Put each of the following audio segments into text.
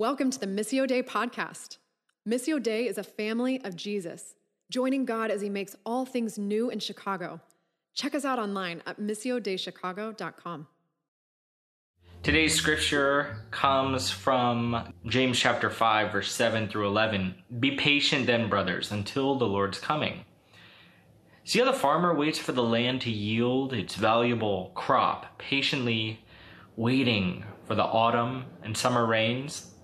Welcome to the Missio Dei podcast. Missio Dei is a family of Jesus, joining God as he makes all things new in Chicago. Check us out online at missiodeichicago.com. Today's scripture comes from James chapter 5 verse 7 through 11. Be patient then, brothers, until the Lord's coming. See how the farmer waits for the land to yield its valuable crop, patiently waiting for the autumn and summer rains?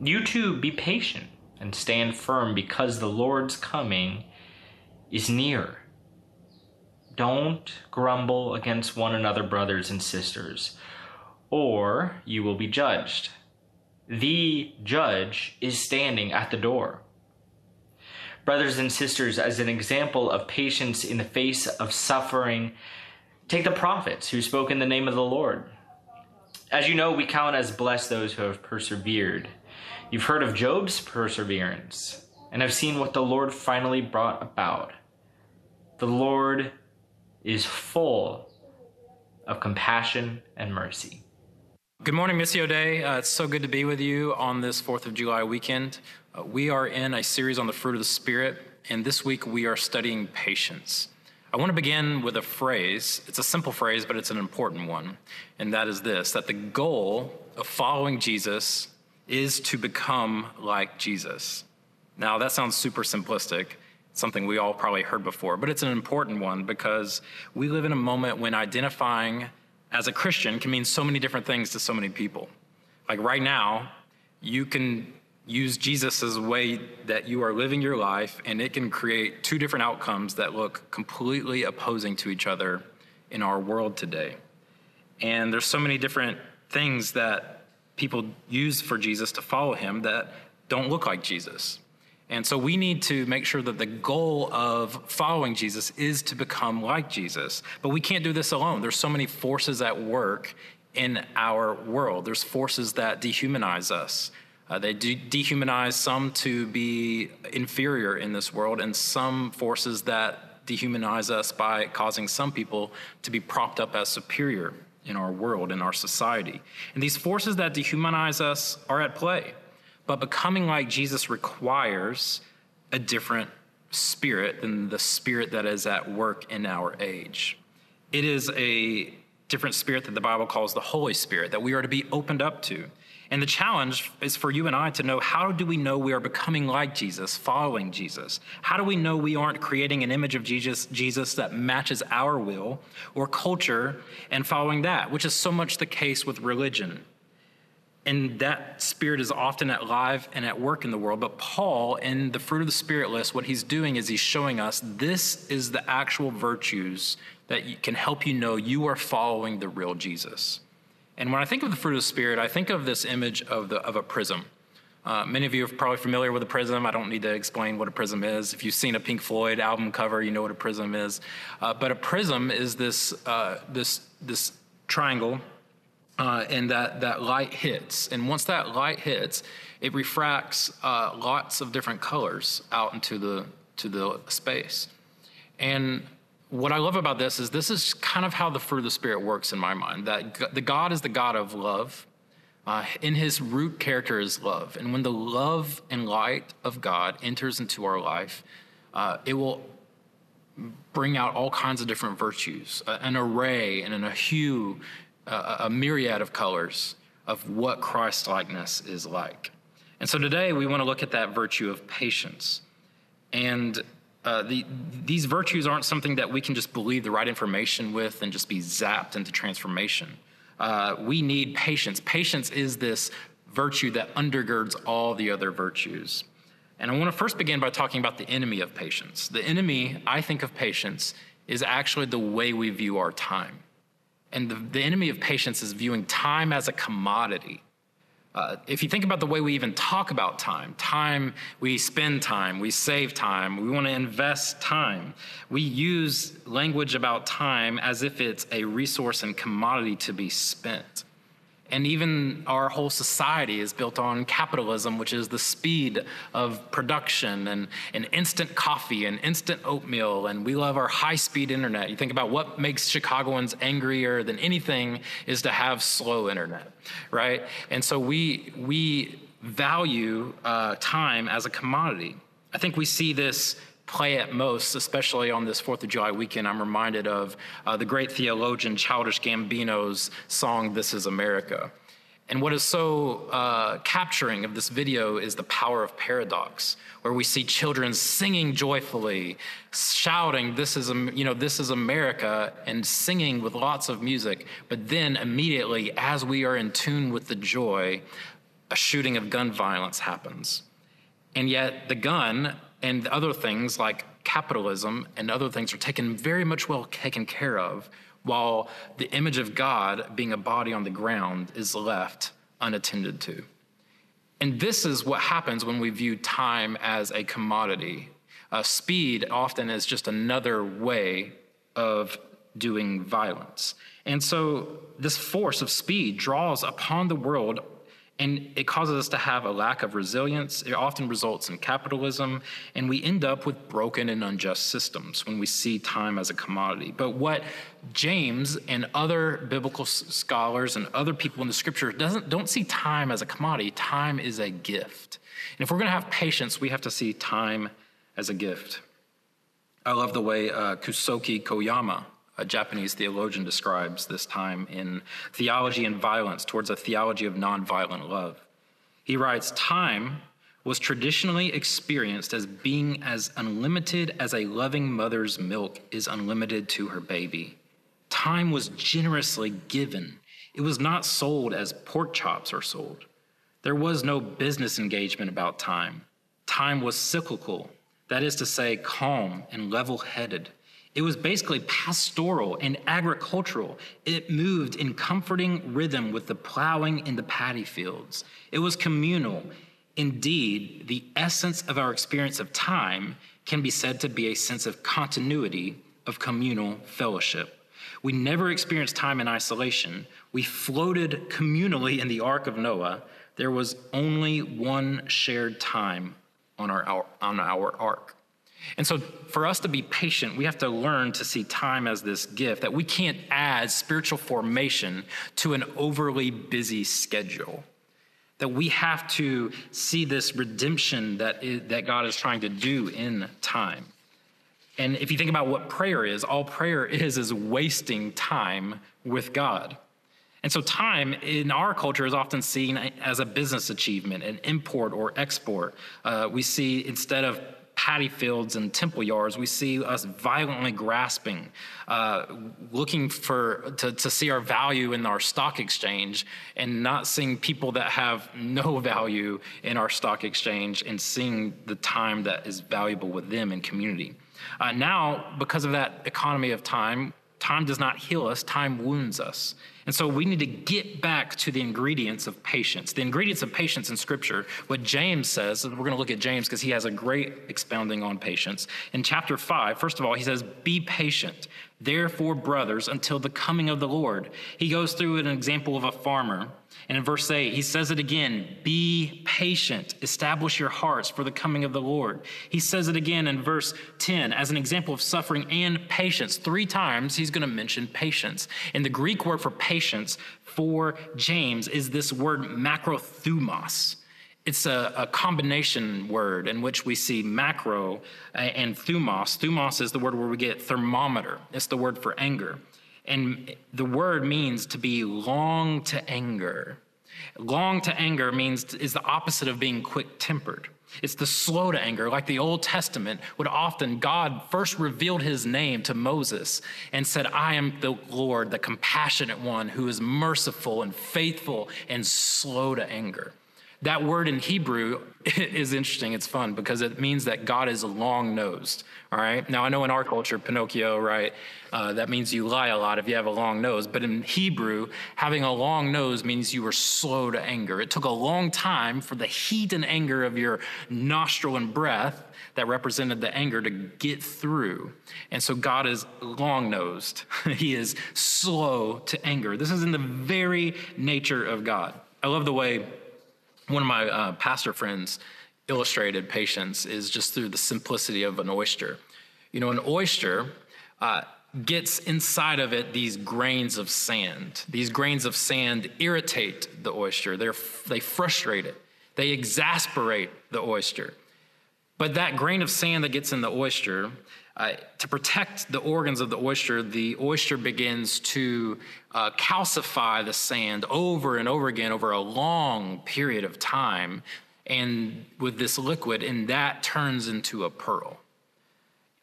You too be patient and stand firm because the Lord's coming is near. Don't grumble against one another, brothers and sisters, or you will be judged. The judge is standing at the door. Brothers and sisters, as an example of patience in the face of suffering, take the prophets who spoke in the name of the Lord. As you know, we count as blessed those who have persevered. You've heard of Job's perseverance and have seen what the Lord finally brought about. The Lord is full of compassion and mercy. Good morning, Missio Dei. Uh, it's so good to be with you on this 4th of July weekend. Uh, we are in a series on the fruit of the Spirit, and this week we are studying patience. I want to begin with a phrase. It's a simple phrase, but it's an important one, and that is this that the goal of following Jesus is to become like Jesus. Now, that sounds super simplistic, something we all probably heard before, but it's an important one because we live in a moment when identifying as a Christian can mean so many different things to so many people. Like right now, you can use Jesus as a way that you are living your life, and it can create two different outcomes that look completely opposing to each other in our world today. And there's so many different things that people use for Jesus to follow him that don't look like Jesus. And so we need to make sure that the goal of following Jesus is to become like Jesus. But we can't do this alone. There's so many forces at work in our world. There's forces that dehumanize us. Uh, they de- dehumanize some to be inferior in this world, and some forces that dehumanize us by causing some people to be propped up as superior in our world, in our society. And these forces that dehumanize us are at play. But becoming like Jesus requires a different spirit than the spirit that is at work in our age. It is a different spirit that the Bible calls the Holy Spirit that we are to be opened up to. And the challenge is for you and I to know how do we know we are becoming like Jesus, following Jesus? How do we know we aren't creating an image of Jesus, Jesus that matches our will or culture and following that, which is so much the case with religion. And that spirit is often at live and at work in the world. But Paul, in the fruit of the spirit list, what he's doing is he's showing us this is the actual virtues that can help you know you are following the real Jesus. And when I think of the fruit of the Spirit, I think of this image of, the, of a prism. Uh, many of you are probably familiar with a prism. I don't need to explain what a prism is. If you've seen a Pink Floyd album cover, you know what a prism is. Uh, but a prism is this, uh, this, this triangle, uh, and that, that light hits. And once that light hits, it refracts uh, lots of different colors out into the, to the space. And what I love about this is this is kind of how the fruit of the Spirit works in my mind. That the God is the God of love. Uh, in his root character is love. And when the love and light of God enters into our life, uh, it will bring out all kinds of different virtues, uh, an array and a hue, a myriad of colors of what Christ likeness is like. And so today we want to look at that virtue of patience. And uh, the, these virtues aren't something that we can just believe the right information with and just be zapped into transformation. Uh, we need patience. Patience is this virtue that undergirds all the other virtues. And I want to first begin by talking about the enemy of patience. The enemy, I think of patience, is actually the way we view our time. And the, the enemy of patience is viewing time as a commodity uh, if you think about the way we even talk about time, time, we spend time, we save time, we want to invest time. We use language about time as if it's a resource and commodity to be spent. And even our whole society is built on capitalism, which is the speed of production and, and instant coffee and instant oatmeal. And we love our high speed internet. You think about what makes Chicagoans angrier than anything is to have slow internet, right? And so we, we value uh, time as a commodity. I think we see this play at most, especially on this Fourth of July weekend, I'm reminded of uh, the great theologian Childish Gambino's song, This is America. And what is so uh, capturing of this video is the power of paradox, where we see children singing joyfully, shouting, "This is, you know, this is America," and singing with lots of music. But then, immediately, as we are in tune with the joy, a shooting of gun violence happens. And yet, the gun and other things like capitalism and other things are taken very much well taken care of, while the image of God, being a body on the ground, is left unattended to. And this is what happens when we view time as a commodity. Uh, speed often is just another way of doing violence. And so, this force of speed draws upon the world and it causes us to have a lack of resilience. It often results in capitalism, and we end up with broken and unjust systems when we see time as a commodity. But what James and other biblical scholars and other people in the scripture doesn't don't see time as a commodity. Time is a gift. And if we're going to have patience, we have to see time as a gift. I love the way uh, Kosuke Koyama a Japanese theologian describes this time in Theology and Violence Towards a Theology of Nonviolent Love. He writes Time was traditionally experienced as being as unlimited as a loving mother's milk is unlimited to her baby. Time was generously given, it was not sold as pork chops are sold. There was no business engagement about time. Time was cyclical, that is to say, calm and level headed. It was basically pastoral and agricultural. It moved in comforting rhythm with the plowing in the paddy fields. It was communal. Indeed, the essence of our experience of time can be said to be a sense of continuity of communal fellowship. We never experienced time in isolation. We floated communally in the Ark of Noah. There was only one shared time on our, on our ark. And so, for us to be patient, we have to learn to see time as this gift, that we can't add spiritual formation to an overly busy schedule. That we have to see this redemption that, is, that God is trying to do in time. And if you think about what prayer is, all prayer is is wasting time with God. And so, time in our culture is often seen as a business achievement, an import or export. Uh, we see instead of paddy fields and temple yards, we see us violently grasping, uh, looking for to, to see our value in our stock exchange, and not seeing people that have no value in our stock exchange, and seeing the time that is valuable with them in community. Uh, now, because of that economy of time, time does not heal us; time wounds us. And so we need to get back to the ingredients of patience. The ingredients of patience in Scripture, what James says, we're going to look at James because he has a great expounding on patience. In chapter 5, first of all, he says, Be patient, therefore, brothers, until the coming of the Lord. He goes through an example of a farmer and in verse 8, he says it again be patient, establish your hearts for the coming of the Lord. He says it again in verse 10 as an example of suffering and patience. Three times he's going to mention patience. And the Greek word for patience for James is this word macrothumos. It's a, a, combination word in which we see macro and thumos. Thumos is the word where we get thermometer, it's the word for anger. And the word means to be long to anger. Long to anger means is the opposite of being quick tempered. It's the slow to anger, like the Old Testament would often, God first revealed his name to Moses and said, I am the Lord, the compassionate one who is merciful and faithful and slow to anger. That word in Hebrew is interesting. It's fun because it means that God is long nosed. All right. Now, I know in our culture, Pinocchio, right? Uh, that means you lie a lot if you have a long nose. But in Hebrew, having a long nose means you were slow to anger. It took a long time for the heat and anger of your nostril and breath that represented the anger to get through. And so God is long nosed, He is slow to anger. This is in the very nature of God. I love the way one of my uh, pastor friends illustrated patience is just through the simplicity of an oyster. You know, an oyster uh, gets inside of it these grains of sand. These grains of sand irritate the oyster, They're, they frustrate it, they exasperate the oyster. But that grain of sand that gets in the oyster, uh, to protect the organs of the oyster, the oyster begins to uh, calcify the sand over and over again over a long period of time and with this liquid, and that turns into a pearl.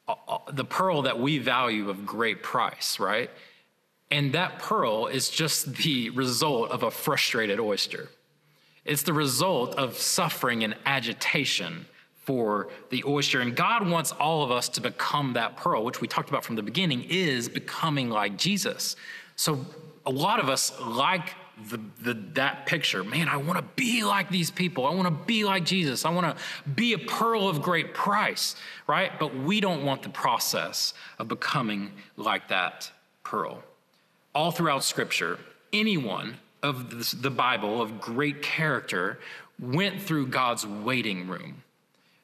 Uh, uh, the pearl that we value of great price, right? And that pearl is just the result of a frustrated oyster. It's the result of suffering and agitation for the oyster. And God wants all of us to become that pearl, which we talked about from the beginning, is becoming like Jesus. So a lot of us like the, the, that picture. Man, I want to be like these people. I want to be like Jesus. I want to be a pearl of great price, right? But we don't want the process of becoming like that pearl. All throughout Scripture, anyone of the Bible of great character went through God's waiting room,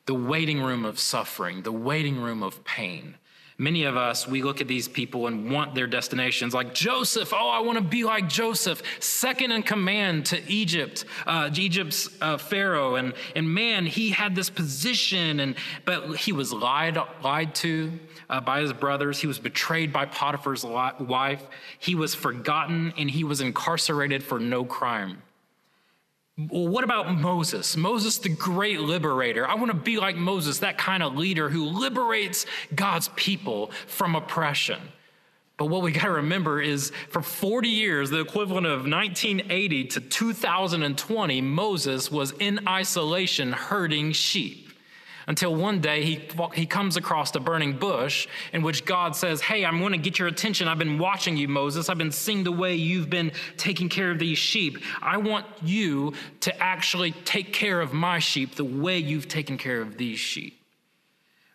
the waiting room of suffering, the waiting room of pain. Many of us, we look at these people and want their destinations like Joseph. Oh, I want to be like Joseph, second in command to Egypt, uh, Egypt's uh, Pharaoh. And, and man, he had this position, and, but he was lied, lied to uh, by his brothers. He was betrayed by Potiphar's wife. He was forgotten, and he was incarcerated for no crime. Well, what about Moses? Moses, the great liberator. I want to be like Moses, that kind of leader who liberates God's people from oppression. But what we got to remember is for 40 years, the equivalent of 1980 to 2020, Moses was in isolation herding sheep until one day he, he comes across a burning bush in which God says, Hey, I'm going to get your attention. I've been watching you, Moses. I've been seeing the way you've been taking care of these sheep. I want you to actually take care of my sheep the way you've taken care of these sheep.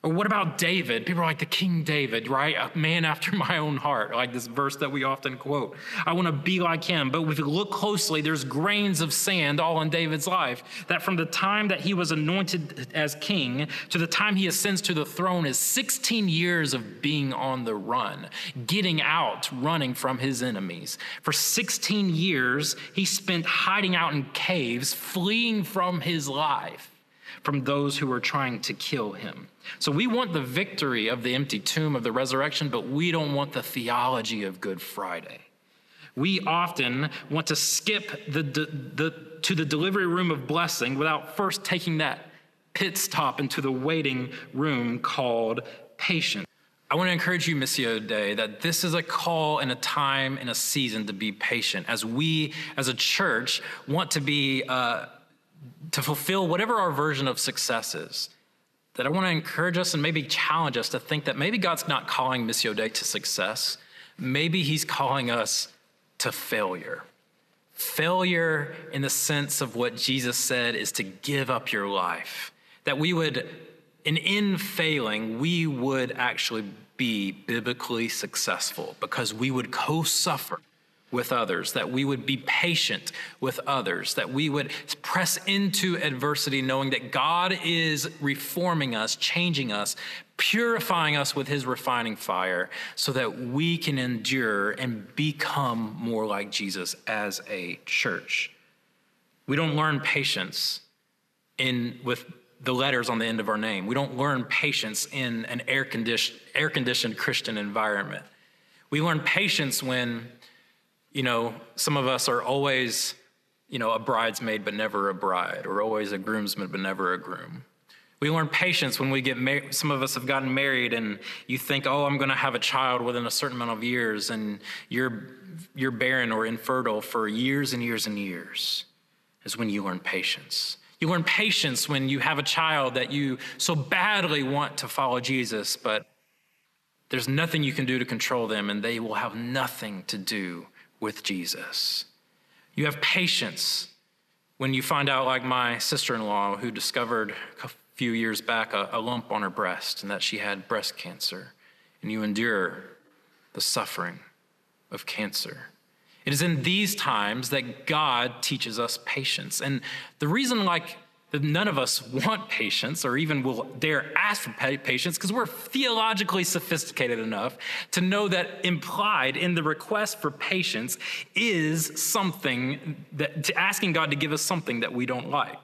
Or what about David? People are like the King David, right? A man after my own heart, like this verse that we often quote. I want to be like him. But if you look closely, there's grains of sand all in David's life. That from the time that he was anointed as king to the time he ascends to the throne is 16 years of being on the run, getting out, running from his enemies. For 16 years, he spent hiding out in caves, fleeing from his life from those who were trying to kill him. So we want the victory of the empty tomb of the resurrection, but we don't want the theology of Good Friday. We often want to skip the, the, the, to the delivery room of blessing without first taking that pit stop into the waiting room called patience. I want to encourage you, Missio Dei, that this is a call and a time and a season to be patient as we, as a church, want to be uh, to fulfill whatever our version of success is. That I want to encourage us and maybe challenge us to think that maybe God's not calling Missio Dei to success. Maybe He's calling us to failure. Failure in the sense of what Jesus said is to give up your life. That we would, and in failing, we would actually be biblically successful because we would co suffer with others, that we would be patient with others, that we would press into adversity knowing that God is reforming us, changing us, purifying us with his refining fire so that we can endure and become more like Jesus as a church. We don't learn patience in with the letters on the end of our name. We don't learn patience in an air conditioned, air conditioned Christian environment. We learn patience when you know, some of us are always, you know, a bridesmaid but never a bride, or always a groomsman but never a groom. We learn patience when we get married. Some of us have gotten married, and you think, "Oh, I'm going to have a child within a certain amount of years," and you're you're barren or infertile for years and years and years. is when you learn patience. You learn patience when you have a child that you so badly want to follow Jesus, but there's nothing you can do to control them, and they will have nothing to do with Jesus. You have patience when you find out, like my sister in law, who discovered a few years back a, a, lump on her breast and that she had breast cancer, and you endure the suffering of cancer. It is in these times that God teaches us patience. And the reason, like, none of us want patience or even will dare ask for patience because we're theologically sophisticated enough to know that implied in the request for patience is something that asking God to give us something that we don't like.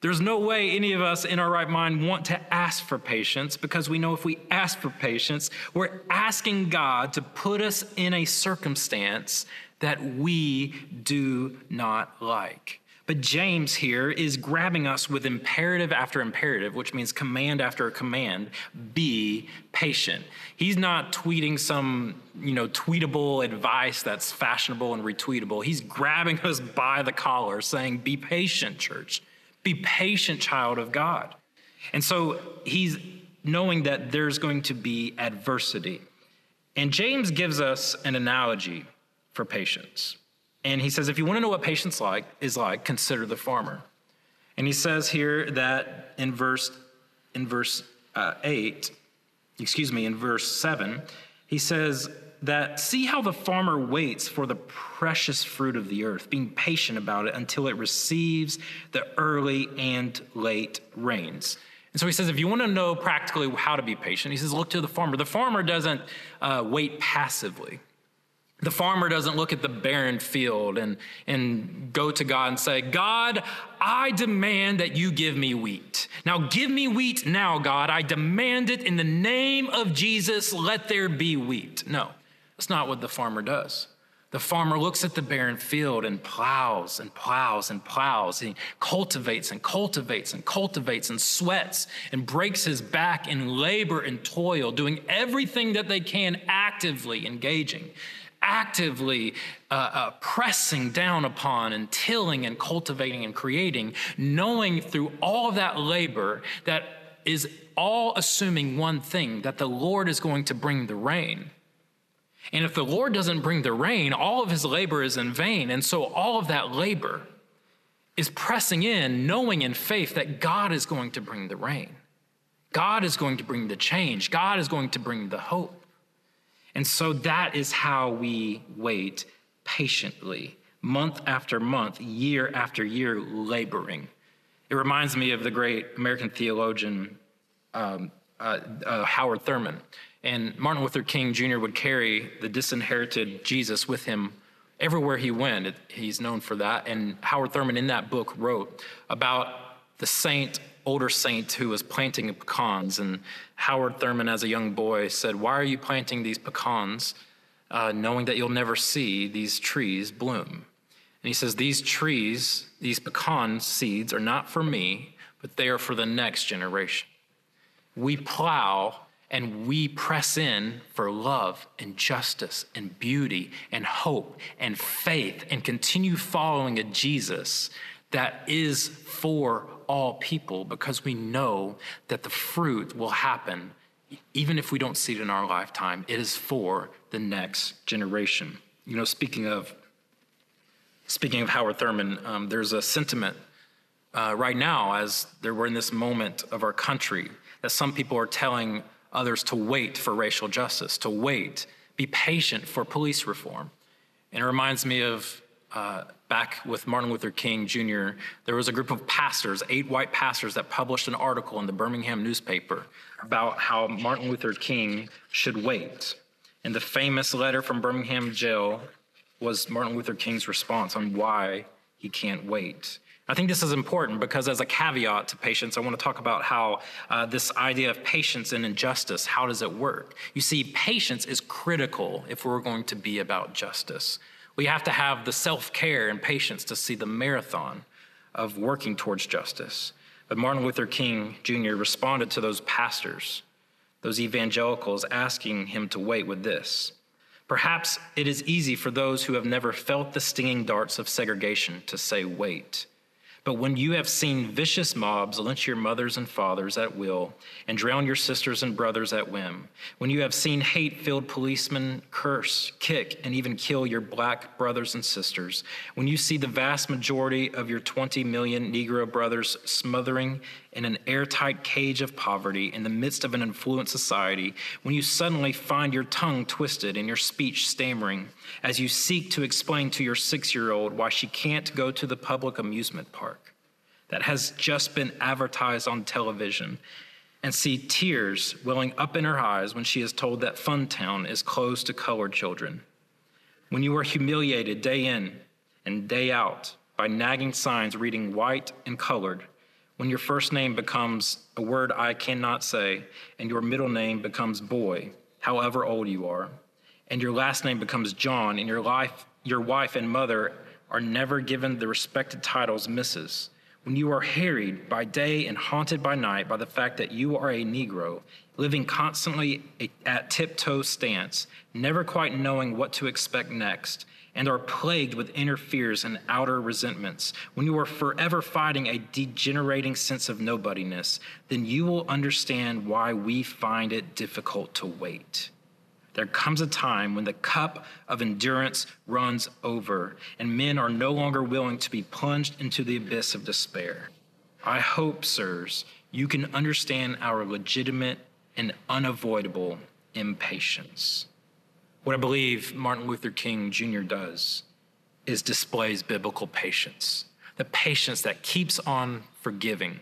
There's no way any of us in our right mind want to ask for patience because we know if we ask for patience, we're asking God to put us in a circumstance that we do not like. But James here is grabbing us with imperative after imperative, which means command after command be patient. He's not tweeting some, you know, tweetable advice that's fashionable and retweetable. He's grabbing us by the collar saying, Be patient, church. Be patient, child of God. And so he's knowing that there's going to be adversity. And James gives us an analogy for patience. And he says, if you want to know what patience like is like, consider the farmer. And he says here that in verse in verse uh, eight, excuse me, in verse seven, he says that see how the farmer waits for the precious fruit of the earth, being patient about it until it receives the early and late rains. And so he says, if you want to know practically how to be patient, he says, look to the farmer. The farmer doesn't uh, wait passively. The farmer doesn't look at the barren field and, and go to God and say, God, I demand that you give me wheat. Now give me wheat now, God. I demand it in the name of Jesus. Let there be wheat. No, that's not what the farmer does. The farmer looks at the barren field and plows and plows and plows. He cultivates and cultivates and cultivates and sweats and breaks his back in labor and toil, doing everything that they can, actively engaging actively uh, uh, pressing down upon and tilling and cultivating and creating, knowing through all that labor that is all assuming one thing that the Lord is going to bring the rain. And if the Lord doesn't bring the rain, all of his labor is in vain. And so all of that labor is pressing in, knowing in faith that God is going to bring the rain. God is going to bring the change. God is going to bring the hope. And so that is how we wait patiently, month after month, year after year, laboring. It reminds me of the great American theologian um, uh, uh, Howard Thurman. And Martin Luther King Jr. would carry the disinherited Jesus with him everywhere he went. He's known for that. And Howard Thurman, in that book, wrote about the saint older saint who was planting pecans. And Howard Thurman, as a young boy, said, Why are you planting these pecans, uh, knowing that you'll never see these trees bloom? And he says, These trees, these pecan seeds, are not for me, but they are for the next generation. We plow and we press in for love and justice and beauty and hope and faith and continue following a Jesus that is for all people because we know that the fruit will happen even if we don't see it in our lifetime. It is for the next generation. You know, speaking of speaking of Howard Thurman, um, there's a sentiment uh, right now as there we're in this moment of our country that some people are telling others to wait for racial justice, to wait, be patient for police reform. And it reminds me of uh, back with Martin Luther King Jr., there was a group of pastors, eight white pastors, that published an article in the Birmingham newspaper about how Martin Luther King should wait. And the famous letter from Birmingham jail was Martin Luther King's response on why he can't wait. I think this is important because, as a caveat to patience, I want to talk about how uh, this idea of patience and injustice, how does it work? You see, patience is critical if we're going to be about justice. We have to have the self care and patience to see the marathon of working towards justice. But Martin Luther King Jr. responded to those pastors, those evangelicals, asking him to wait with this Perhaps it is easy for those who have never felt the stinging darts of segregation to say, wait. But when you have seen vicious mobs lynch your mothers and fathers at will and drown your sisters and brothers at whim, when you have seen hate filled policemen curse, kick, and even kill your black brothers and sisters, when you see the vast majority of your 20 million Negro brothers smothering in an airtight cage of poverty in the midst of an affluent society, when you suddenly find your tongue twisted and your speech stammering as you seek to explain to your six year old why she can't go to the public amusement park that has just been advertised on television, and see tears welling up in her eyes when she is told that Funtown is closed to colored children. When you are humiliated day in and day out by nagging signs reading white and colored when your first name becomes a word I cannot say, and your middle name becomes boy, however old you are, and your last name becomes John, and your life, your wife and mother are never given the respected titles Mrs. When you are harried by day and haunted by night by the fact that you are a Negro, living constantly at tiptoe stance, never quite knowing what to expect next, and are plagued with inner fears and outer resentments, when you are forever fighting a degenerating sense of nobodiness, then you will understand why we find it difficult to wait. There comes a time when the cup of endurance runs over, and men are no longer willing to be plunged into the abyss of despair. I hope, sirs, you can understand our legitimate and unavoidable impatience. What I believe Martin Luther King Jr. does is displays biblical patience. The patience that keeps on forgiving,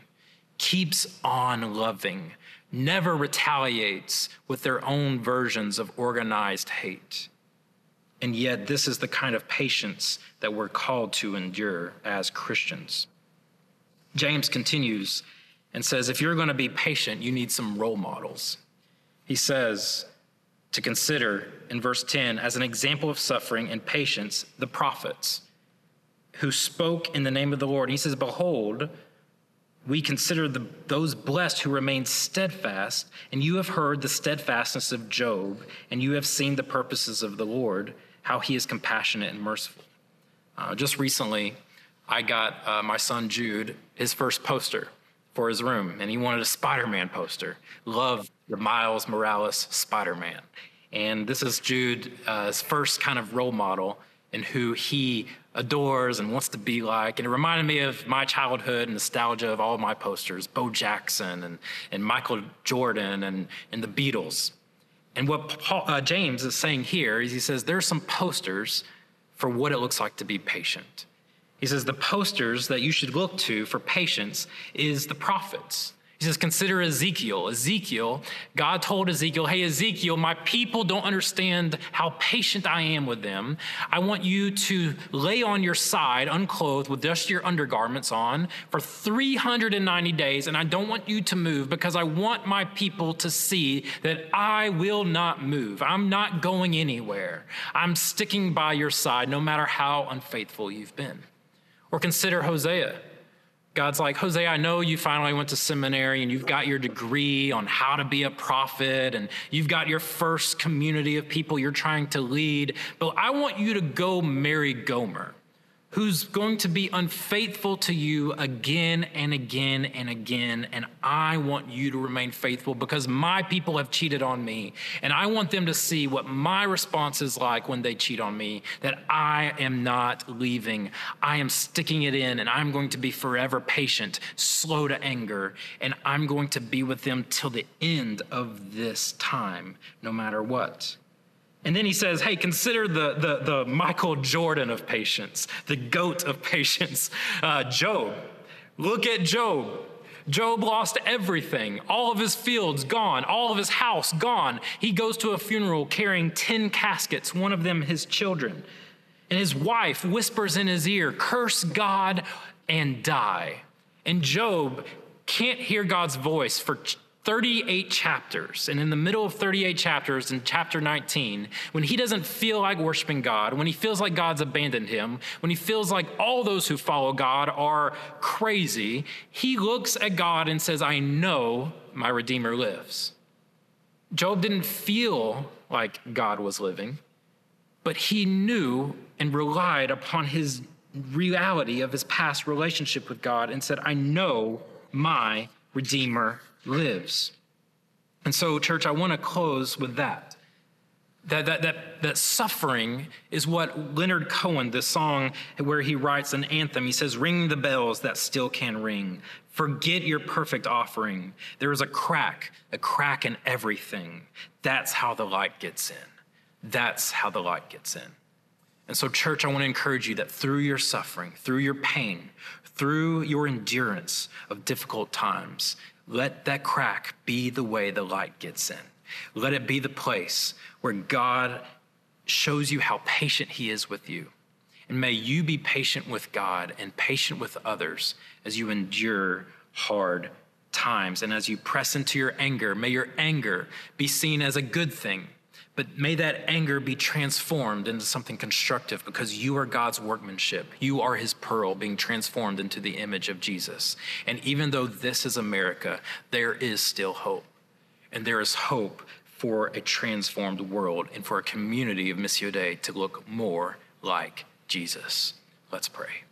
keeps on loving, never retaliates with their own versions of organized hate. And yet, this is the kind of patience that we're called to endure as Christians. James continues and says, if you're going to be patient, you need some role models. He says, to consider in verse 10 as an example of suffering and patience the prophets who spoke in the name of the Lord. He says, Behold, we consider the, those blessed who remain steadfast, and you have heard the steadfastness of Job, and you have seen the purposes of the Lord, how he is compassionate and merciful. Uh, just recently, I got uh, my son Jude his first poster for his room, and he wanted a Spider Man poster. Love the Miles Morales Spider Man. And this is Jude's uh, first kind of role model and who he adores and wants to be like. And it reminded me of my childhood and nostalgia of all my posters Bo Jackson and, and Michael Jordan and, and the Beatles. And what Paul, uh, James is saying here is he says there are some posters for what it looks like to be patient. He says the posters that you should look to for patience is the prophets. He says, Consider Ezekiel. Ezekiel, God told Ezekiel, Hey, Ezekiel, my people don't understand how patient I am with them. I want you to lay on your side, unclothed, with just your undergarments on for 390 days, and I don't want you to move because I want my people to see that I will not move. I'm not going anywhere. I'm sticking by your side no matter how unfaithful you've been. Or consider Hosea. God's like, Hosea, I know you finally went to seminary and you've got your degree on how to be a prophet and you've got your first community of people you're trying to lead, but I want you to go marry Gomer who's going to be unfaithful to you again and again and again. And I want you to remain faithful because my people have cheated on me. And I want them to see what my response is like when they cheat on me that I am not leaving. I am sticking it in and I'm going to be forever patient, slow to anger, and I'm going to be with them till the end of this time, no matter what. And then he says, hey, consider the, the, the Michael Jordan of patience, the goat of patience, uh, Job. Look at Job. Job lost everything, all of his fields gone, all of his house gone. He goes to a funeral carrying 10 caskets, one of them his children. And his wife whispers in his ear, Curse God and die. And Job can't hear God's voice for 38 chapters. And in the middle of 38 chapters, in chapter 19, when he doesn't feel like worshiping God, when he feels like God's abandoned him, when he feels like all those who follow God are crazy, he looks at God and says, I know my Redeemer lives. Job didn't feel like God was living. but he knew and relied upon his reality of his past relationship with God and said, I know my Redeemer lives. And so, church, I want to close with that. That, that, that, that suffering is what Leonard Cohen, the song where he writes an anthem, he says, Ring the bells that still can ring. Forget your perfect offering. There is a crack, a crack in everything. That's how the light gets in. That's how the light gets in. And so, church, I want to encourage you that through your suffering, through your pain, through your endurance of difficult times, let that crack be the way the light gets in. Let it be the place where God shows you how patient He is with you. And may you be patient with God and patient with others as you endure hard times. And as you press into your anger, may your anger be seen as a good thing. But may that anger be transformed into something constructive because you are God's workmanship. You are his pearl being transformed into the image of Jesus. And even though this is America, there is still hope. And there is hope for a transformed world and for a community of Missio Dei to look more like Jesus. Let's pray.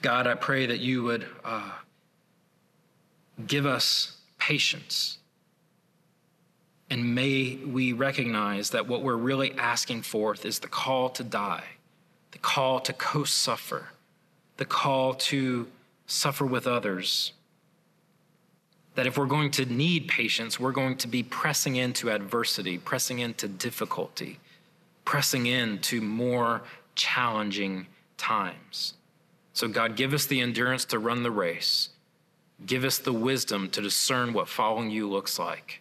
God, I pray that you would uh, give us patience. And may we recognize that what we're really asking forth is the call to die, the call to co suffer, the call to suffer with others that if we're going to need patience, we're going to be pressing into adversity, pressing into difficulty, pressing into more challenging times. So, God, give us the endurance to run the race. Give us the wisdom to discern what following you looks like.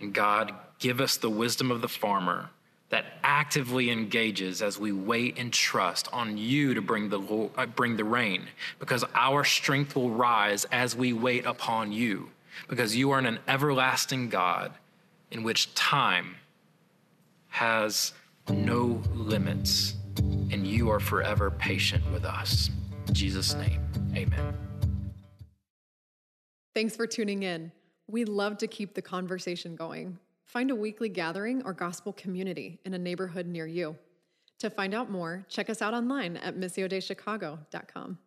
And God, give us the wisdom of the farmer that actively engages as we wait and trust on you to bring the, uh, bring the rain, because our strength will rise as we wait upon you because you are an everlasting God in which time has no limits, and you are forever patient with us. In Jesus' name, amen. Thanks for tuning in. We love to keep the conversation going. Find a weekly gathering or gospel community in a neighborhood near you. To find out more, check us out online at missiodeichicago.com.